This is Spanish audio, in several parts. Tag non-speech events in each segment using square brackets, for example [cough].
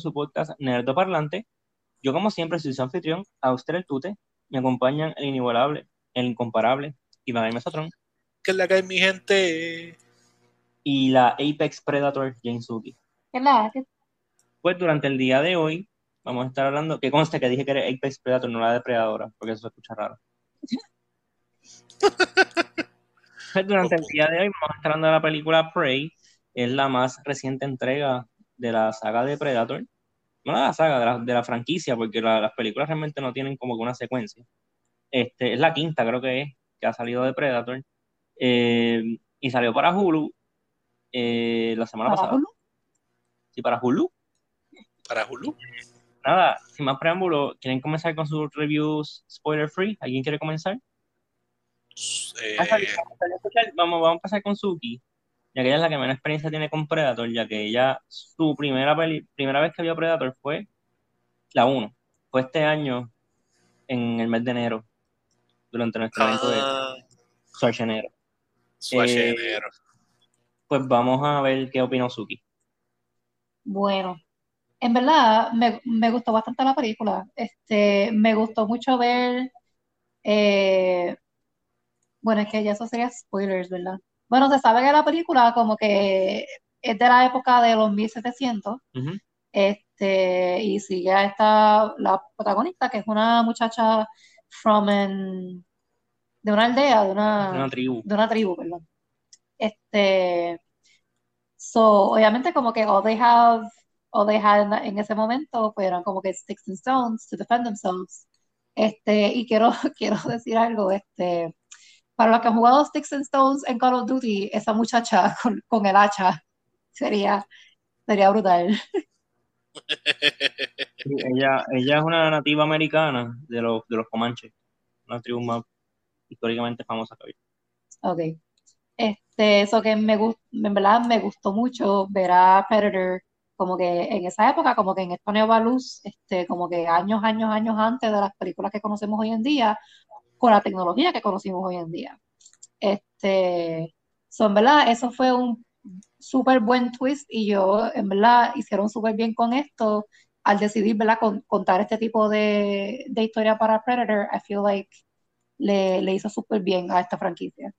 su podcast Nerdo Parlante. Yo, como siempre, soy su anfitrión, Auster el Tute. Me acompañan el inigualable, el incomparable, Iván Mesotron. Que la cae mi gente. Y la Apex Predator, Jane Suki. ¿Qué la Pues durante el día de hoy vamos a estar hablando, que conste que dije que era Apex Predator, no la depredadora, porque eso se escucha raro. [laughs] pues durante el día de hoy vamos a estar hablando de la película Prey, es la más reciente entrega de la saga de Predator. No de la saga, de la, franquicia, porque las películas realmente no tienen como que una secuencia. Este, es la quinta, creo que es, que ha salido de Predator. Eh, y salió para Hulu eh, la semana pasada. Hulu? Sí, para Hulu. Para Hulu. Nada, sin más preámbulo, ¿quieren comenzar con sus reviews spoiler free? ¿Alguien quiere comenzar? Eh, vamos, vamos a empezar con Suki ya que ella es la que menos experiencia tiene con Predator, ya que ella, su primera, primera vez que vio Predator fue la 1. Fue este año, en el mes de enero, durante nuestro evento de ah. Schwarzenegger. Schwarzenegger. Eh, pues vamos a ver qué opina Suki. Bueno, en verdad me, me, gustó bastante la película. Este, me gustó mucho ver. Eh, bueno, es que ya eso sería spoilers, ¿verdad? Bueno, se sabe que la película como que es de la época de los 1700, este, y sigue a esta, la protagonista, que es una muchacha from de una aldea, de una, tribu. De una tribu, perdón. Este, so, obviamente como que all they have, all they had en, ese momento, pues eran como que sticks and stones to defend themselves. Este, y quiero, [laughs] quiero decir algo, este, para los que han jugado Sticks and Stones en Call of Duty, esa muchacha [laughs] con, el hacha sería, sería brutal. [laughs] ella, ella es una nativa americana de los, de los Comanches, una tribu más históricamente famosa que Ok. Este, eso que me en verdad me gustó mucho ver a Predator como que en esa época, como que en esta nueva luz, este, como que años, años, años antes de las películas que conocemos hoy en día, con la tecnología que conocimos hoy en día. Este, son verdad, eso fue un súper buen twist y yo, en verdad, hicieron súper bien con esto al decidir, ¿verdad?, contar este tipo de, historia para Predator, I feel like le, le hizo súper bien a esta franquicia.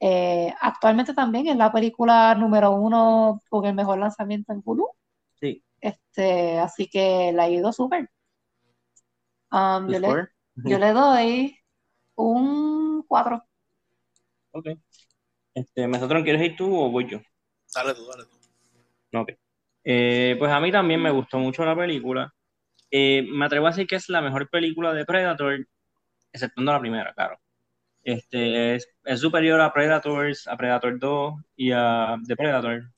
Eh, actualmente también es la película número uno con el mejor lanzamiento en Hulu. Sí. Este, así que la ha ido súper. Um, yo, le, yo le doy un 4. Ok. Este, ¿Mesotron quieres ir tú o voy yo? Dale tú, dale tú. Ok. Eh, pues a mí también me gustó mucho la película. Eh, me atrevo a decir que es la mejor película de Predator, exceptuando la primera, claro. Este, es, superior a Predators, a Predator 2 y a The Predator.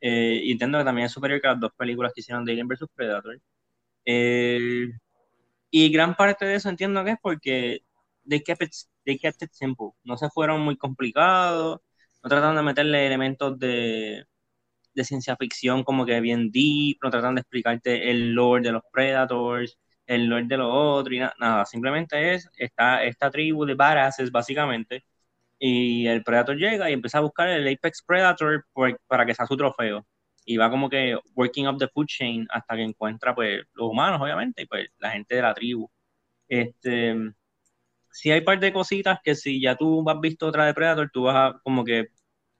Eh, y entiendo que también es superior que las dos películas que hicieron de Alien vs. Predator. y gran parte de eso entiendo que es porque they kept, it, they kept it simple. No se fueron muy complicados, no trataron de meterle elementos de, de ciencia ficción como que bien deep, no tratan de explicarte el lore de los Predators, el lore de los otros, y nada, simplemente es esta, esta tribu de badasses, básicamente, y el Predator llega y empieza a buscar el Apex Predator para que sea su trofeo. Y va como que working up the food chain hasta que encuentra, pues, los humanos, obviamente, y pues la gente de la tribu. Este, si hay un par de cositas que si ya tú has visto otra de Predator, tú vas a como que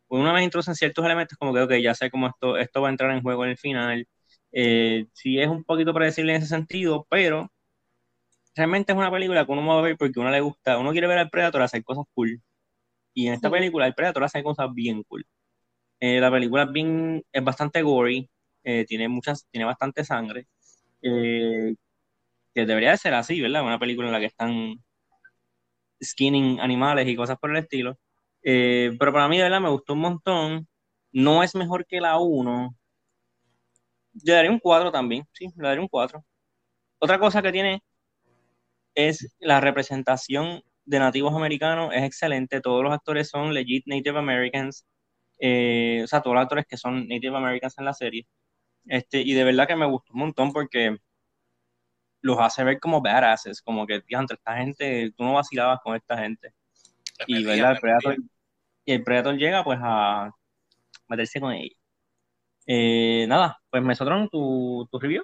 una vez introducen ciertos elementos, como que, ok, ya sé cómo esto, esto va a entrar en juego en el final. Eh, sí es un poquito predecible en ese sentido, pero realmente es una película que uno va a ver porque uno le gusta, uno quiere ver al Predator hacer cosas cool. Y en esta película el Predator hace cosas bien cool. Eh, la película es bien, es bastante gory, eh, tiene muchas, tiene bastante sangre. que debería de ser así, ¿verdad? Una película en la que están skinning animales y cosas por el estilo. Eh, pero para mí, de verdad, me gustó un montón. No es mejor que la 1. Le daría un 4 también, sí, le daría un 4. Otra cosa que tiene es la representación de nativos americanos, es excelente. Todos los actores son legit Native Americans. Eh, o sea, todos los actores que son Native Americans en la serie. Este, y de verdad que me gustó un montón porque los hace ver como badasses, como que, entre esta gente, tú no vacilabas con esta gente. y, ¿verdad? El Predator, y el Predator llega pues a meterse con ella. Eh, nada, pues Mesotron, tu, tu review.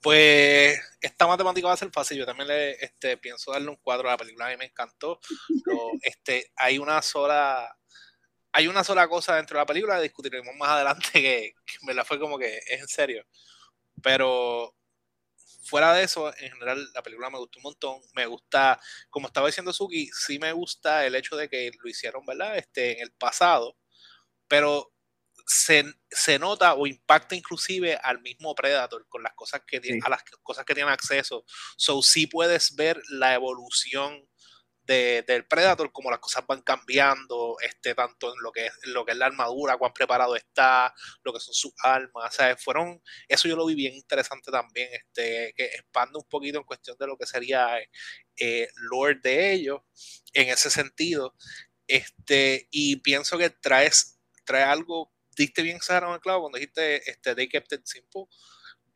Pues esta matemática va a ser fácil. Yo también le este, pienso darle un cuadro a la película. A mí me encantó. [laughs] Este, hay una sola. Hay una sola cosa dentro de la película, discutiremos más adelante, que, que me la fue como que es en serio. Pero fuera de eso, en general, la película me gustó un montón. Me gusta, como estaba diciendo Suki, sí me gusta el hecho de que lo hicieron, ¿verdad? Este, en el pasado. Pero se, se, nota o impacta inclusive al mismo Predator con las cosas que tiene, sí. a las cosas que tiene acceso. So sí puedes ver la evolución de, del Predator, como las cosas van cambiando, este, tanto en lo que es lo que es la armadura, cuán preparado está, lo que son sus armas. Fueron, eso yo lo vi bien interesante también, este, que expande un poquito en cuestión de lo que sería eh, Lord de ellos, en ese sentido. Este, y pienso que traes, trae algo diste bien el clavo cuando dijiste este, They Kept It Simple,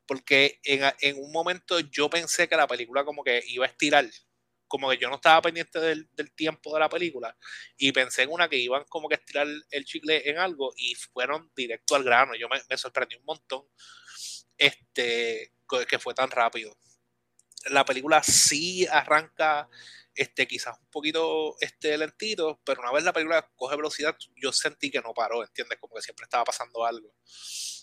porque en, en, un momento yo pensé que la película como que iba a estirar, como que yo no estaba pendiente del, del, tiempo de la película y pensé en una que iban como que a estirar el chicle en algo y fueron directo al grano. Yo me, me sorprendí un montón este, que fue tan rápido. La película sí arranca este, quizás un poquito este, lentito, pero una vez la película coge velocidad, yo sentí que no paró, ¿entiendes? Como que siempre estaba pasando algo.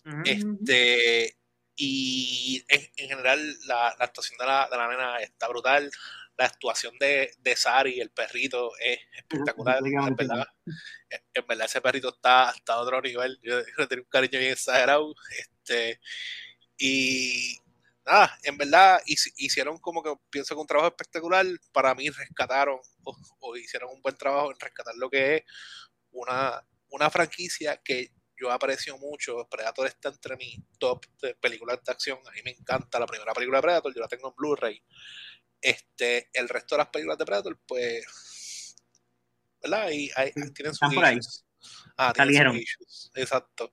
Uh -huh. Este, y en, en general la, la, actuación de la, de la nena está brutal. La actuación de, de Sari, el perrito, es espectacular. -huh. en, verdad, en verdad, ese perrito está hasta otro nivel. Yo, yo tengo un cariño bien exagerado. Este, y nada, en verdad hicieron como que pienso que un trabajo espectacular. Para mí rescataron o, o, hicieron un buen trabajo en rescatar lo que es una, una franquicia que yo aprecio mucho. Predator está entre mis top de películas de acción. A mí me encanta la primera película de Predator, yo la tengo en Blu-ray. Este, el resto de las películas de Predator, pues, ¿verdad? Y hay, tienen sus issues. Ah, sus issues. Exacto.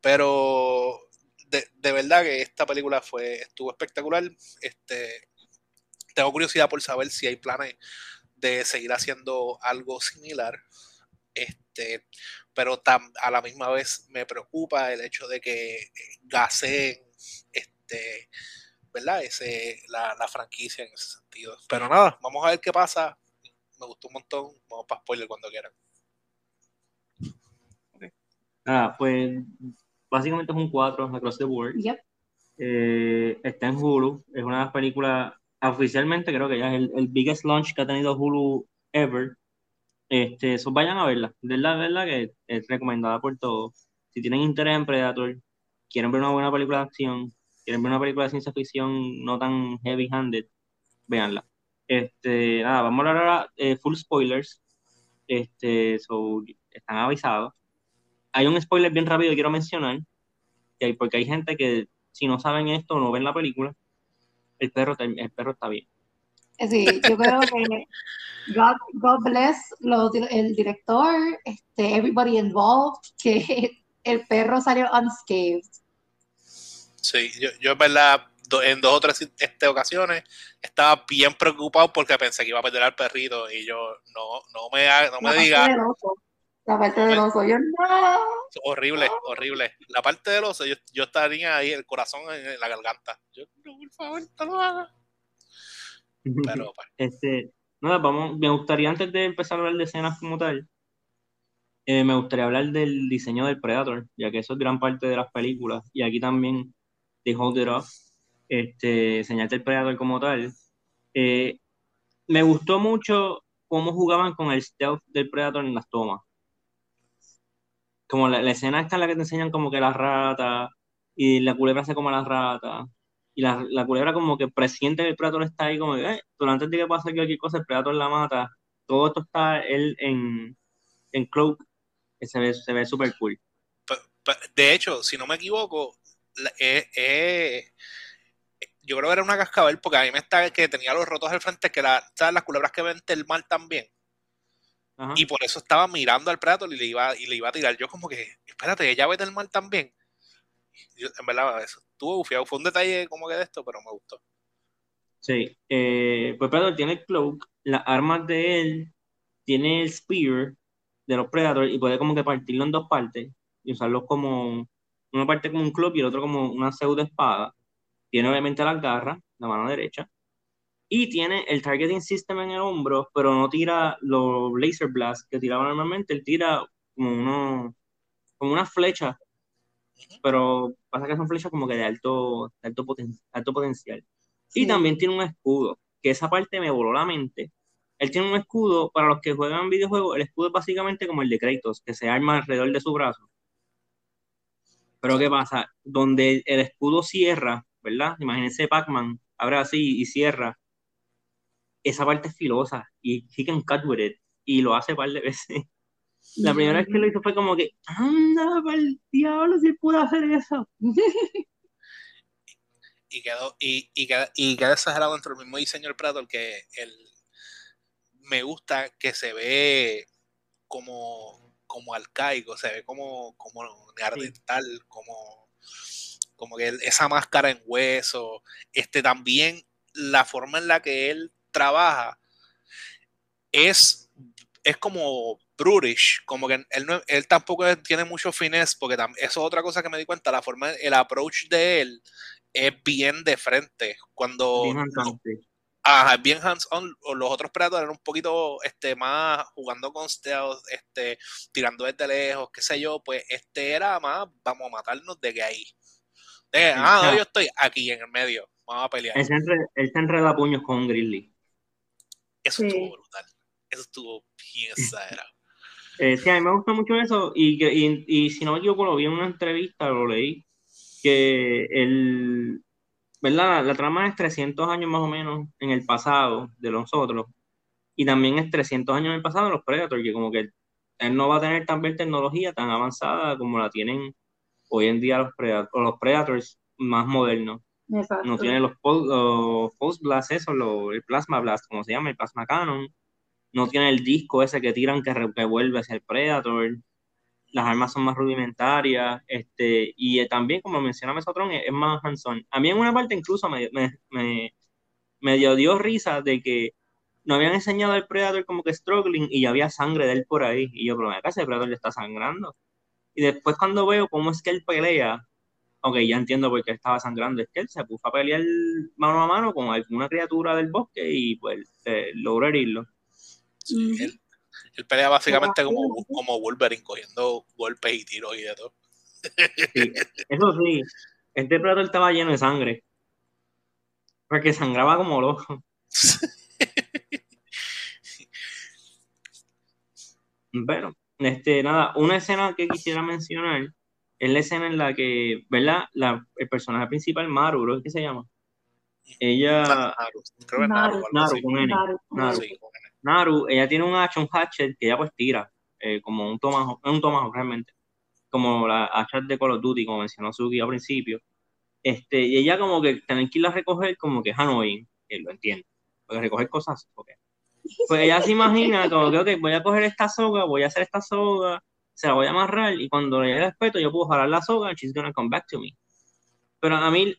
Pero de, de, verdad que esta película fue estuvo espectacular. Este, tengo curiosidad por saber si hay planes de seguir haciendo algo similar. Este, pero tam, a la misma vez me preocupa el hecho de que gaseen este, ¿verdad? Ese, la, la, franquicia en ese sentido. Pero nada, vamos a ver qué pasa. Me gustó un montón. Vamos para spoiler cuando quieran. Okay. Ah, pues básicamente es un 4 across the board. Yep. Eh, está en Hulu, es una de las películas, oficialmente creo que ya es el, el, biggest launch que ha tenido Hulu ever. Este, eso vayan a verla, de la verdad que es recomendada por todos. Si tienen interés en Predator, quieren ver una buena película de acción, quieren ver una película de ciencia ficción no tan heavy handed, véanla. Este, nada, vamos a hablar ahora eh, full spoilers. Este, so, están avisados hay un spoiler bien rápido que quiero mencionar, que hay, porque hay gente que si no saben esto o no ven la película, el perro, el perro está bien. Sí, yo creo que God, God bless lo, el director, este, everybody involved, que el perro salió unscathed. Sí, yo, yo en verdad en dos o tres este, ocasiones estaba bien preocupado porque pensé que iba a perder al perrito y yo no, no me, no me diga la parte del oso, yo no. Horrible, horrible. La parte del oso, yo, yo estaría ahí, el corazón en la garganta. Yo, no, por favor, no lo hagas. [laughs] Pero, pues. Este, no, vamos, me gustaría antes de empezar a hablar de escenas como tal, eh, me gustaría hablar del diseño del Predator, ya que eso es gran parte de las películas. Y aquí también, de Hold It Off, este, el Predator como tal. Eh, me gustó mucho cómo jugaban con el stealth del Predator en las tomas. Como la, escena está en la que te enseñan como que la rata y la culebra hace como la rata y la, la culebra como que presiente que el predator está ahí como que eh, pero antes de que pase cualquier cosa el predator la mata todo esto está él en, en cloak se ve se ve súper cool. De hecho si no me equivoco eh, eh, yo creo que era una cascabel porque a mí me está que tenía los rotos al frente que la, ¿sabes? las culebras que ven el mal también Ajá. Y por eso estaba mirando al Predator y le iba, y le iba a tirar. Yo como que, espérate, ella ve del mal también. Yo, en verdad, eso estuvo bufiado. Fue un detalle como que de esto, pero me gustó. Sí, eh, pues Predator tiene el cloak, las armas de él, tiene el spear de los Predators y puede como que partirlo en dos partes. y usarlos como una parte como un club y el otro como una pseudo espada. Tiene obviamente las garras, la mano derecha. Y tiene el targeting system en el hombro, pero no tira los laser blasts que tiraba normalmente. Él tira como, uno, como una flecha, pero pasa que son flechas como que de alto, alto, alto potencial. Y también tiene un escudo, que esa parte me voló la mente. Él tiene un escudo, para los que juegan videojuegos, el escudo es básicamente como el de Kratos, que se arma alrededor de su brazo. Pero ¿qué pasa? Donde el escudo cierra, ¿verdad? Imagínense Pac-Man, abre así y cierra. Esa parte es filosa y he can cut with it. Y lo hace un par de veces. La primera vez que lo hizo fue como que, anda, para el diablo, si puedo hacer eso. [laughs] y quedó, y, y, queda, y queda exagerado dentro del mismo diseño del Predator que el, me gusta que se ve como, como arcaico, se ve como, como neandertal, como, como que esa máscara en hueso, este también la forma en la que él trabaja es, es como brutish, como que él, él tampoco tiene mucho finesse, porque eso es otra cosa que me di cuenta, la forma, el approach de él es bien de frente. Cuando. Bien bien hands-on. Los otros Predators eran un poquito este, más jugando con stealth, este, tirando desde lejos, qué sé yo. Pues este era más, vamos a matarnos de que ahí. ah, yo estoy aquí en el medio. Vamos a pelear. Él se, enreda, puños con un Grizzly. Eso estuvo brutal. Eso estuvo bien exagerado. Eh, sí, a mí me gusta mucho eso. Y, y, y si no me equivoco, lo vi en una entrevista, lo leí que el, ¿verdad? La, trama es 300 años más o menos en el pasado de nosotros y también es 300 años en el pasado de los Predators, que como que él no va a tener tan tecnología tan avanzada como la tienen hoy en día los, Predators, los Predators más modernos. No tiene los, Pulse Blast, eso, el Plasma Blast, como se llama, el Plasma Cannon. No tiene el disco ese que tiran que revuelve hacia el Predator las armas son más rudimentarias, este, y eh, también, como menciona Mesotron, es, más hands A mí en una parte incluso me, me, me, dio, dio risa de que no habían enseñado al Predator como que struggling y ya había sangre de él por ahí. Y yo, pero acá ese Predator le está sangrando. Y después cuando veo cómo es que él pelea, ok, ya entiendo por qué estaba sangrando, es que él se puso a pelear mano a mano con alguna criatura del bosque y pues eh, logró herirlo. Sí, él pelea básicamente como, como Wolverine, cogiendo golpes y tiros y de todo. eso sí, este Predator estaba lleno de sangre. Porque sangraba como loco. bueno, este, nada, una escena que quisiera mencionar es la escena en la que, ¿verdad? La, el personaje principal, Maru, ¿qué que se llama? Ella. Naru, creo que Naru, Naru, Naru, Naru, Naru, ella tiene un un hatchet que ella pues tira, eh, como un tomajo, un tomajo realmente, como la hacha de Call of Duty, como mencionó Suki al principio. Este, y ella como que tener que irla a recoger como que es annoying, que lo entiendo, porque recoger cosas, okay. Pues ella se imagina como que, ok, voy a coger esta soga, voy a hacer esta soga, se la voy a amarrar y cuando le llegue el yo puedo jalar la soga and she's gonna come back to me. Pero a mí,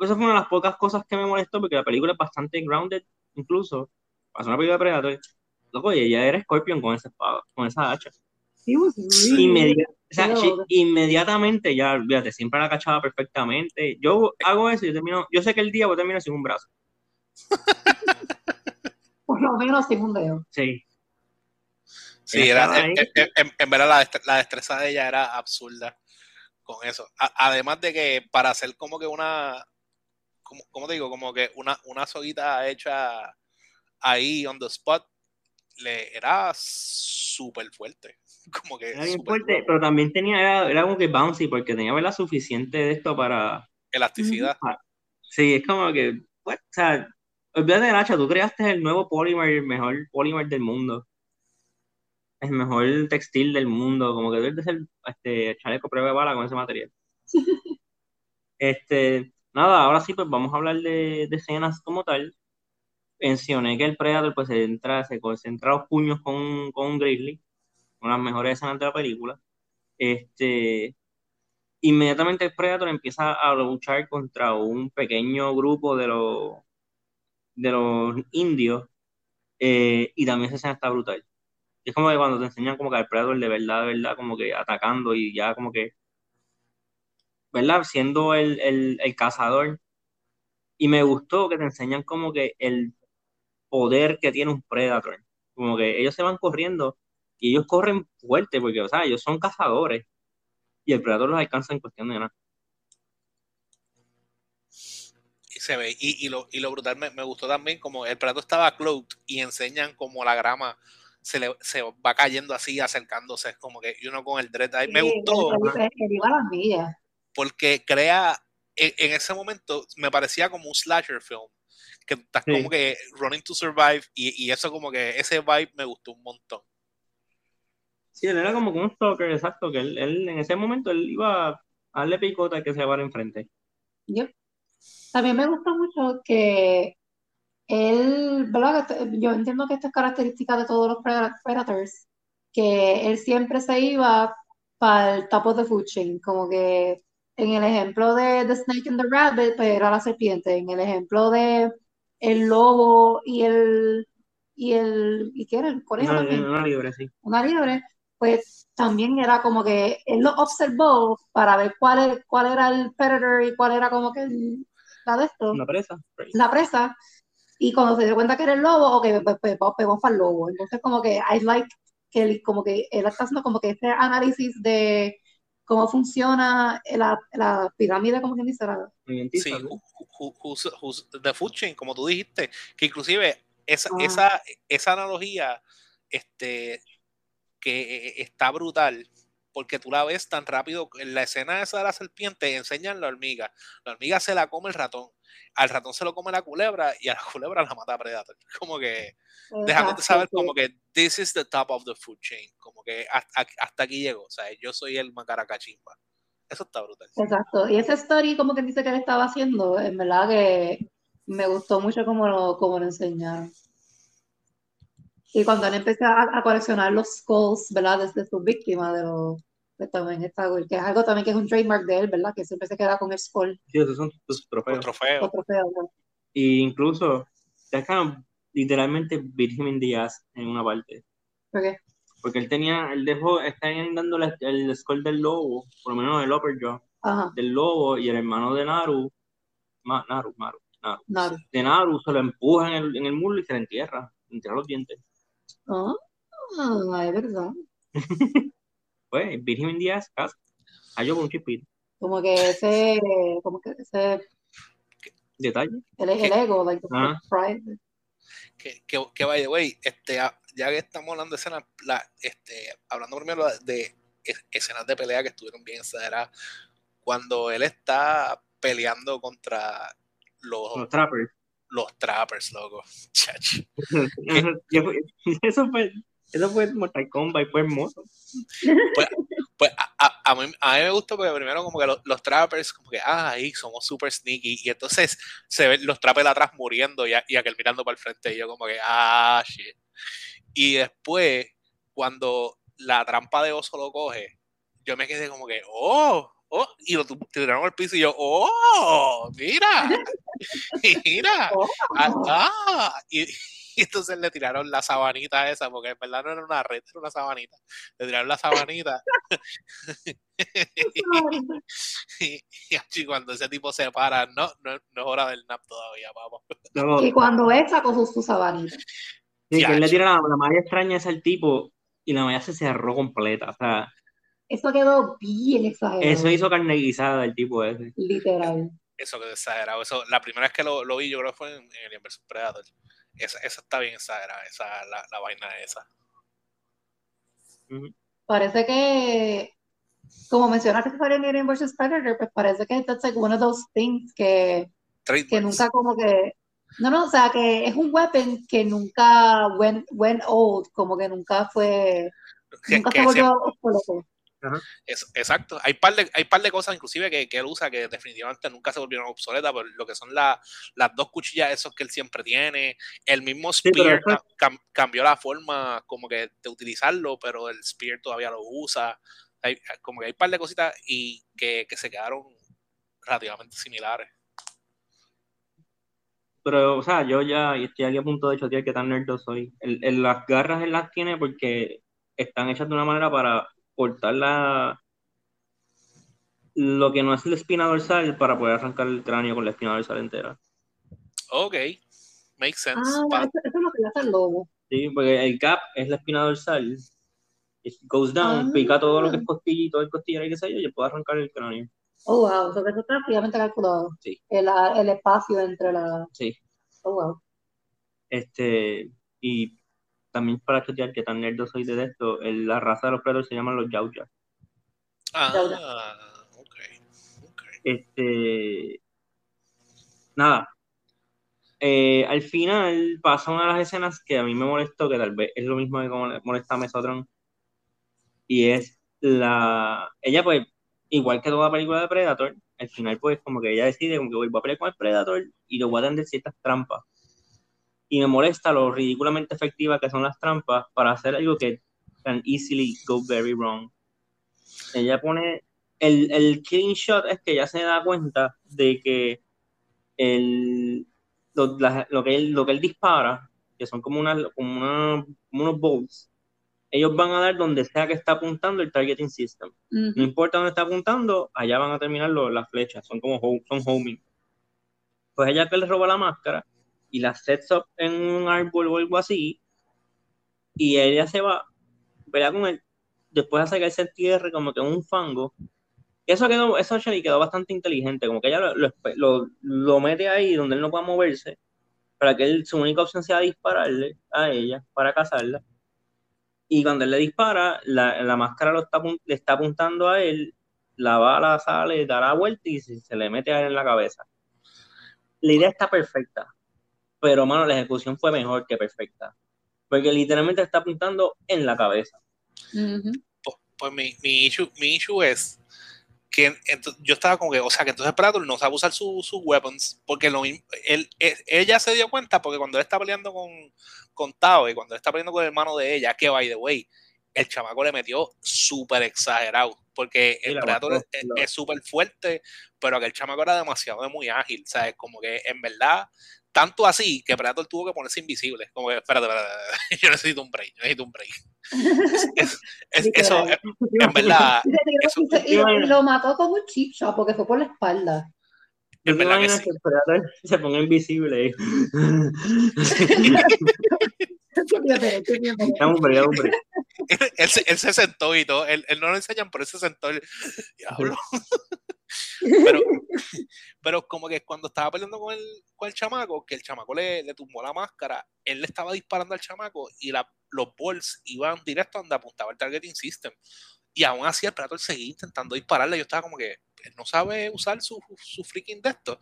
eso fue una de las pocas cosas que me molestó porque la película es bastante grounded incluso pasó una película de Predator, loco, y ella era Scorpion con esa espada, con esa hacha. inmediatamente ya, olvídate, siempre la cachaba perfectamente. Yo hago eso y yo termino, yo sé que el día voy a terminar sin un brazo. [laughs] Por lo menos sin un dedo. Sí. Sí, era, en, verdad la, destreza de ella era absurda con eso. además de que para hacer como que una, como, como digo, como que una, una soguita hecha ahí on the spot le era súper fuerte. [laughs] Como que era bien fuerte, pero también tenía, era, era, como que bouncy, porque tenía la suficiente de esto para. Elasticidad. Sí, es como que. o sea, olvídate de hacha, tú creaste el nuevo polymer, el mejor polymer del mundo. El mejor textil del mundo. Como que debes de ser este, chaleco prueba de bala con ese material. [laughs] este. Nada, ahora sí, pues vamos a hablar de, de escenas como tal mencioné que el Predator pues se entra, se concentra los puños con, con Grizzly, una de las mejores escenas de la película. Este, inmediatamente el Predator empieza a luchar contra un pequeño grupo de los, de los indios eh, y también esa escena está brutal. es como que cuando te enseñan como que al Predator de verdad, de verdad, como que atacando y ya como que, ¿verdad? Siendo el, el, el cazador. Y me gustó que te enseñan como que el poder que tiene un Predator. Como que ellos se van corriendo y ellos corren fuerte porque, o sea, ellos son cazadores y el Predator los alcanza en cuestión de nada. Y se ve, y, y, lo, y lo brutal me, me, gustó también como el Predator estaba cloaked y enseñan como la grama se, le, se va cayendo así, acercándose, como que uno con el dread ahí. Sí, me gustó. Porque crea, en, en, ese momento me parecía como un slasher film que estás sí. como que running to survive y, y, eso como que ese vibe me gustó un montón. Sí, él era como un stalker, exacto, que él, él en ese momento él iba a darle picota que se llevara enfrente. Yo. También me gustó mucho que él, ¿verdad? Yo entiendo que esta es característica de todos los Predators, que él siempre se iba para el top of the food chain, como que en el ejemplo de The Snake and the Rabbit, pues era la serpiente, en el ejemplo de el lobo y el y el y qué era el conejo una, también. una libre sí. Una libre pues también era como que él lo observó para ver cuál, es, cuál era el predator y cuál era como que el, la de esto. La presa. La presa. Y cuando se dio cuenta que era el lobo ok pues, pues, pues pegó para el lobo. Entonces como que I like que él, como que él está haciendo como que este análisis de cómo funciona la, la pirámide, como quien dice. La... Sí, who, who's, who's the food chain, como tú dijiste, que inclusive esa, ah. esa, esa analogía este, que está brutal, porque tú la ves tan rápido, en la escena esa de la serpiente enseñan la hormiga, la hormiga se la come el ratón, al ratón se lo come la culebra y a la [laughs] culebra la mata Predator, como que dejándote saber como que this is the top of the food chain, como que hasta, hasta aquí llegó, o sea, yo soy el macaracachimba. Eso está brutal. Exacto. Y esa story, como que dice que él estaba haciendo, en verdad que me gustó mucho como lo, como lo enseñaron. Y cuando él empezó a, a coleccionar los skulls, ¿verdad? Desde sus víctimas, de los, pues también está, que es algo también que es un trademark de él, ¿verdad? Que siempre se queda con el skull. Sí, esos son tus trofeos. Los trofeos. ¿no? Y incluso, dejan literalmente Virgin Díaz en una parte. ¿Por qué? Porque él tenía, él dejó, están dando el, el skull del lobo, por lo menos el upper jaw, Ajá. del lobo y el hermano de Naru, Ma, Naru, Naru, Naru, Naru. de Naru se lo empuja en el, en el muslo y se le entierra, le entierra los dientes. Ah, es verdad. [laughs] pues, Virgin Díaz, casa, halló con un chispito. Como que ese, como que ese detalle. El, el ego, like the Ah. pride. Que, que, que by the way, este, ya que estamos hablando de escenas, la, este, hablando primero de es- escenas de pelea que estuvieron bien exageradas, cuando él está peleando contra los, Los trappers. los trappers, loco. [laughs] Chach. [laughs] eso fue, eso fue Mortal Kombat y fue hermoso. Pues a, a, a mí, a mí me gustó porque primero como que los, los trappers, como que, ah, ahí somos super sneaky. Y entonces se ven los trappers atrás muriendo y, y aquel mirando para el frente. Y yo como que, ah, shit. Y después, cuando la trampa de oso lo coge, yo me quedé como que, oh, oh, y lo tiraron al piso y yo, oh, mira, [laughs] mira, Oh. ah, ah. Y, y entonces le tiraron la sabanita esa, porque en verdad no era una red, era una sabanita. Le tiraron la sabanita. [laughs] [laughs] y, y así cuando ese tipo se para, no, no, no es hora del nap todavía, papá. No, Y cuando él sacó su, su sabanita. sí, que él le tira la, la malla extraña esa al tipo y la malla se cerró completa. O sea, Eso quedó bien exagerado. eso hizo carne guisada del tipo ese. Literal. Eso que es exagerado. Eso, la primera vez que lo, lo vi, yo creo que fue en, en Alien vs Predator. Esa, esa está bien exagerada, esa, la, la vaina esa. Parece que, como mencionaste que fue en Alien vs. Predator, pues parece que that's like one of those things que, que nunca como que, no, no, o sea, que es un weapon que nunca went, went old, como que nunca fue, Que- nunca que se volvió siempre- obsoleto. Es- exacto. Hay par de, hay par de cosas inclusive que, que él usa que definitivamente nunca se volvieron obsoletas, por lo que son la- las dos cuchillas esos que él siempre tiene. El mismo Spear cam- cambió la forma como que de utilizarlo, pero el Spear todavía lo usa. Hay, como que hay par de cositas y que, que se quedaron relativamente similares. pero, o sea, yo ya estoy aquí a punto de chotear que tan nerdo soy. El, el- las garras él las tiene porque están hechas de una manera para cortar la, lo que no es la espina dorsal para poder arrancar el cráneo con la espina dorsal entera. Ok, makes sense. Ah, eso, eso es lo que hace el lobo. Sí, porque el cap es la espina dorsal. It goes down, Ah. pica todo lo que es todo el costillero y qué sé yo, y puede arrancar el cráneo. Oh, wow, eso que eso está fríamente calculado. Sí. El, el espacio entre la. Sí. Oh, wow. Este, y también para chotear que tan nerdo soy de esto, el- la raza de los predators se llaman los Yautja. Ah, ok. ok. Este, nada. Eh, al final pasa una de las escenas que a mí me molestó, que tal vez es lo mismo que como le molesta a Mesotron, y es la... Ella pues, igual que toda película de Predator, al final pues como que ella decide como que voy a pelear con el Predator y lo voy a atender ciertas trampas. Y me molesta lo ridículamente efectivas que son las trampas para hacer algo que can easily go very wrong. Ella pone el, el killing shot es que ella se da cuenta de que el, lo, la- lo que él, lo que él dispara, que son como, unas como, una- como unos bolts, ellos van a dar donde sea que está apuntando el targeting system. No Ujú. importa dónde está apuntando, allá van a terminar lo- las flechas, son como ho- son homing. Pues ella que le roba la máscara y la sets up en un árbol o algo así, y ella se va, pelea con él, después hace que se entierre como que un fango. Eso quedó, eso actually quedó bastante inteligente, como que ella lo, lo, lo- mete ahí donde él no pueda moverse, para que él, su única opción sea dispararle a ella para cazarla. Y cuando él le dispara, la, la máscara lo está, le está apuntando a él, la bala sale, da la vuelta y se, se le mete a él en la cabeza. La idea está perfecta, pero mano, la ejecución fue mejor que perfecta. Porque literalmente está apuntando en la cabeza. Pues, pues mi, mi, issue, mi issue es que yo estaba como que, o sea, que entonces Predator no sabe usar su- sus weapons, porque lo, mismo- él, él- ella se dio cuenta porque cuando él está peleando con, con Tao y cuando él está peleando con el hermano de ella, que by the way, el chamaco le metió súper exagerado, porque el Predator es- la- súper fuerte, pero aquel chamaco era demasiado muy ágil, ¿sabes? Como que en verdad, tanto así que Predator tuvo que ponerse invisible, como que, espérate, espérate, espérate, [laughs] yo necesito un break, yo necesito un break. [laughs] Es- es- eso, en verdad, Eso- y lo, mató como un chip shot porque fue por la espalda. ¿Tú En te verdad que sí. que el Predator se ponga invisible? [laughs] [laughs] Fíjate, fíjate. Él, se, él se sentó y todo. Él, él no lo enseñan, pero él se sentó. y- Diablo. pero, pero como que cuando estaba peleando con el, con el chamaco, que el chamaco le, le tumbó la máscara, él le estaba disparando al chamaco y la, los balls iban directo donde apuntaba el targeting system. Y aún así el Predator seguía intentando dispararle. Yo estaba como que no sabe usar su, su freaking de esto.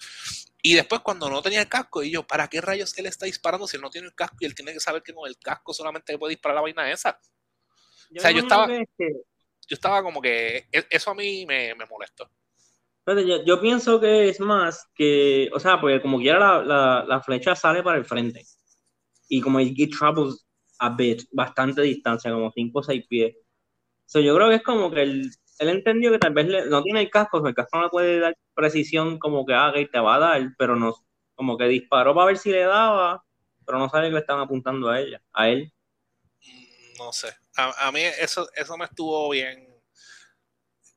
Y después cuando no tenía el casco, y yo, ¿para qué rayos él está disparando si él no tiene el casco y él tiene que saber que con el casco solamente puede disparar la vaina esa? Yo O sea, yo estaba- que yo estaba como que e- eso a mí me, me molestó. Yo, yo pienso que es más que, o sea, porque como quiera la, la, la flecha sale para el frente. Y como it, it travels a bit, bastante distancia, como 5 o 6 pies. So, yo creo que es como que él, él entendió que tal vez le- no tiene el casco, el casco no le puede dar precisión como que haga y te va a dar, pero no, como que disparó para ver si le daba, pero no sabe que le estaban apuntando a ella, a él. Mm, No sé. A, a mí eso, eso me estuvo bien.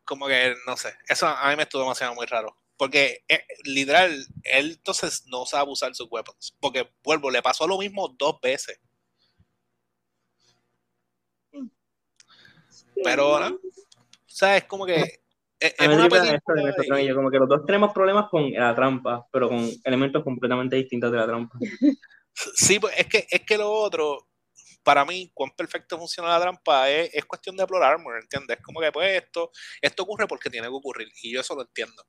Como que, no sé. Eso a mí me estuvo demasiado muy raro. Porque eh, literal, él entonces no sabe usar sus weapons. Porque, vuelvo, le pasó lo mismo dos veces. Pero, ¿no? Sea, es como que. Es, es mí una esto de como que los dos tenemos problemas con la trampa, pero con elementos completamente distintos de la trampa. Sí, pues es que, es que lo otro, para mí, cuán perfecto funciona la trampa es, es cuestión de explorar armor, ¿entiendes? Es como que, pues, esto, esto ocurre porque tiene que ocurrir, y yo eso lo entiendo.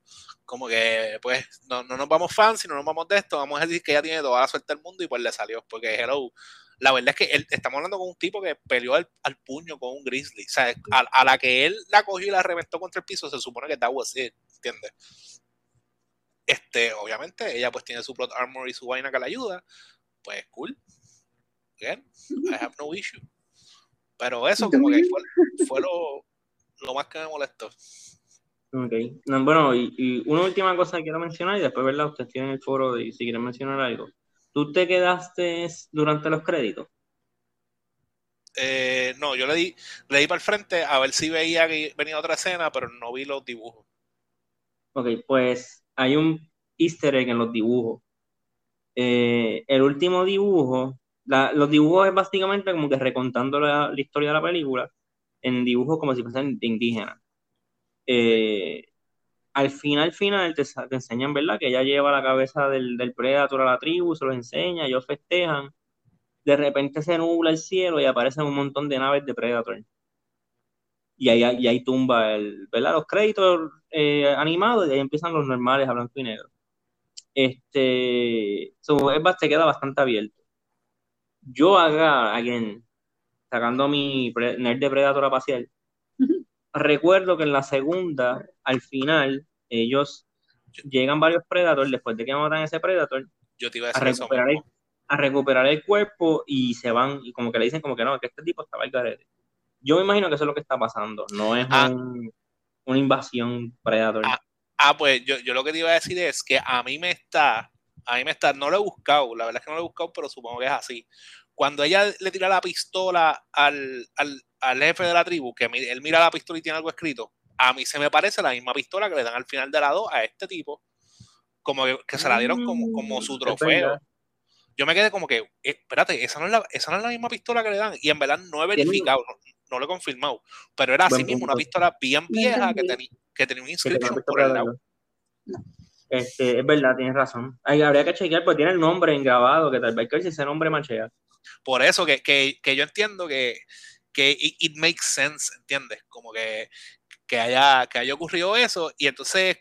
Como que, pues, no, no nos vamos fans, no nos vamos de esto, vamos a decir que ella tiene toda la suerte del mundo y pues le salió, porque, hello, la verdad es que él- estamos hablando con un tipo que peleó al, al puño con un grizzly, o sea, a, a la que él la cogió y la reventó contra el piso, se supone que that was it, ¿entiendes? Este, obviamente, ella pues tiene su plot armor y su vaina que la ayuda, pues cool. Again, I have no issue. Pero eso como que fue, fue lo, lo más que me molestó. Ok. No, bueno, y, una última cosa que quiero mencionar, y después, ¿verdad? Ustedes tienen el foro de si quieren mencionar algo. ¿Tú te quedaste durante los créditos? Eh, no, yo le di, le di para el frente a ver si veía que venía otra escena, pero no vi los dibujos. Ok, pues hay un easter egg en los dibujos. Eh, el último dibujo, los dibujos es básicamente como que recontando la, historia de la película en dibujos como si fuesen indígenas. Eh, al final, final, te, enseñan, ¿verdad? Que ella lleva la cabeza del, del Predator a la tribu, se los enseña, ellos festejan. De repente se nubla el cielo y aparecen un montón de naves de Predator. Y ahí, ahí tumba el, ¿verdad? los créditos eh, animados y ahí empiezan los normales a blanco y negro. Este, so, es, se queda bastante abierto. Yo haga, again, sacando mi nerd de Predator a pasear, recuerdo que en la segunda, al final, ellos llegan varios Predators después de que matan a ese Predator yo te iba a, a recuperar, el, a recuperar el cuerpo y se van, y como que le dicen como que no, que este tipo estaba al garete. Yo me imagino que eso es lo que está pasando, no es ah. una invasión Predator. Ah, ah, pues yo, yo lo que te iba a decir es que a mí me está, a mí me está, no lo he buscado, la verdad es que no lo he buscado, pero supongo que es así. Cuando ella le tira la pistola al, al, al jefe de la tribu, que él mira la pistola y tiene algo escrito, a mí se me parece la misma pistola que le dan al final de la 2 a este tipo, como que, se la dieron como, como su mm, trofeo. Yo me quedé como que, eh, espérate, esa no, es la, esa no es la misma pistola que le dan. Y en verdad no he verificado, no, lo he confirmado. Pero era así mismo, una pistola bien vieja que, tenía que tenía un inscription por el lado. Este, es verdad, tienes razón. Ahí habría que chequear, porque tiene el nombre grabado, que tal vez que ese nombre machea. Por eso que, que, que yo entiendo que, que it, makes sense, ¿entiendes? Como que, que, haya, que haya ocurrido eso y entonces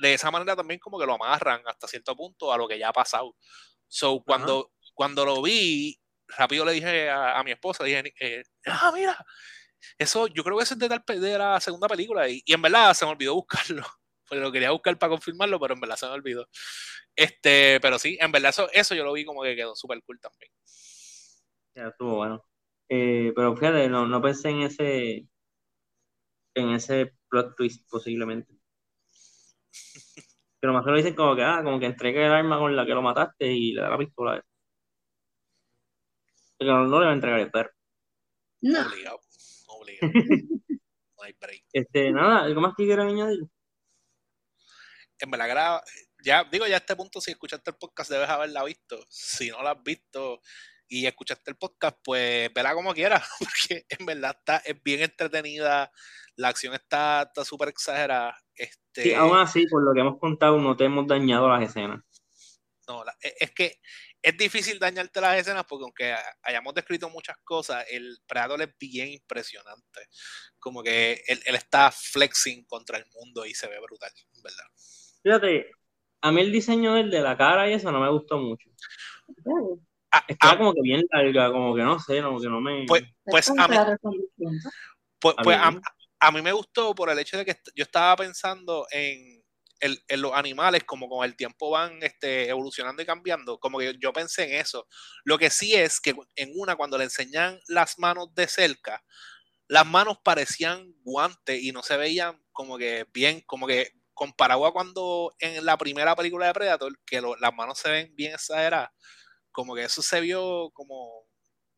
de esa manera también como que lo amarran hasta cierto punto a lo que ya ha pasado. So, cuando, cuando lo vi, rápido le dije a, mi esposa, dije, eh, ah, mira, eso yo creo que eso es de, tal, de la segunda película y, y en verdad se me olvidó buscarlo. [laughs] Lo quería buscar para confirmarlo, pero en verdad se me olvidó. Este, pero sí, en verdad eso, eso yo lo vi como que quedó súper cool también. Ya estuvo bueno. Eh, pero fíjate, no, no pensé en ese en ese plot twist posiblemente. Pero más que lo dicen como que, ah, como que entregue el arma con la que lo mataste y le da la pistola. Pero no, no le va a entregar el perro. No. Obligado, obligado. [laughs] no hay break. Este, nada, ¿algo más que quieran añadir? En verdad, ya, digo, ya a este punto, si escuchaste el podcast, debes haberla visto. Si no la has visto, y escuchaste el podcast, pues verá como quieras, [laughs] porque en verdad está, es bien entretenida, la acción está súper exagerada. Este... Sí, aún así, por lo que hemos contado, no te hemos dañado las escenas. No, e, es que es difícil dañarte las escenas porque aunque hayamos descrito muchas cosas, el Predator es bien impresionante. Como que él, él está flexing contra el mundo y se ve brutal, ¿verdad? Fíjate, a mí el diseño del de la cara y eso no me gustó mucho. Ah, Estaba ah. como que bien larga, como que no sé, como que no me. Pues, pues a mí, pues, pues a, mí me gustó por el hecho de que yo estaba pensando en, en, los animales, como con el tiempo van este, evolucionando y cambiando, como que yo pensé en eso. Lo que sí es que en una, cuando le enseñan las manos de cerca, las manos parecían guantes y no se veían como que bien, como que comparado a cuando en la primera película de Predator, que las manos se ven bien exageradas como que eso se vio como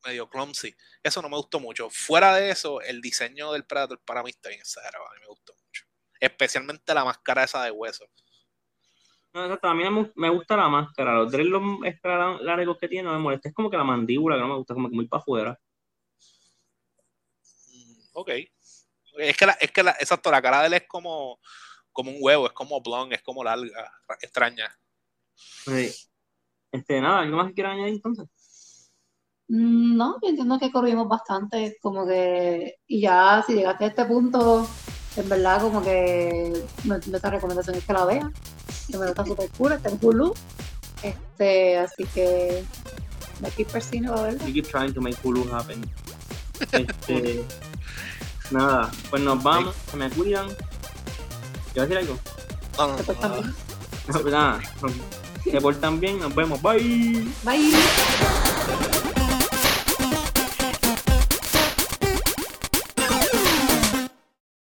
medio clumsy. Eso no me gustó mucho. Fuera de eso, el diseño del Predator para mí está bien exagerado. A mí me gustó mucho. Especialmente la máscara esa de hueso. No, exacto. A mí me gusta la máscara. Los los largos que tiene no me molesta. Es como que la mandíbula que no me gusta, como que muy para afuera. Mm, ok. Es que, la, es que la, exacto, la cara de él es como, como un huevo, es como blond, es como larga, extraña. Sí. Este, nada, ¿algo más que quieran añadir entonces? Mm, no, yo entiendo que corrimos bastante, como que, y ya si llegaste a este punto, en verdad como que nuestra recomendación es que la vean, que me está [laughs] súper cool, está en Hulu, este, así que me keep persino a. We keep trying to make Hulu happen. [laughs] Este, nada, pues nos vamos, se me cuidan. ¿Quieres decir algo? No, no, no, nada, [laughs] se portan bien, nos vemos, bye. Bye.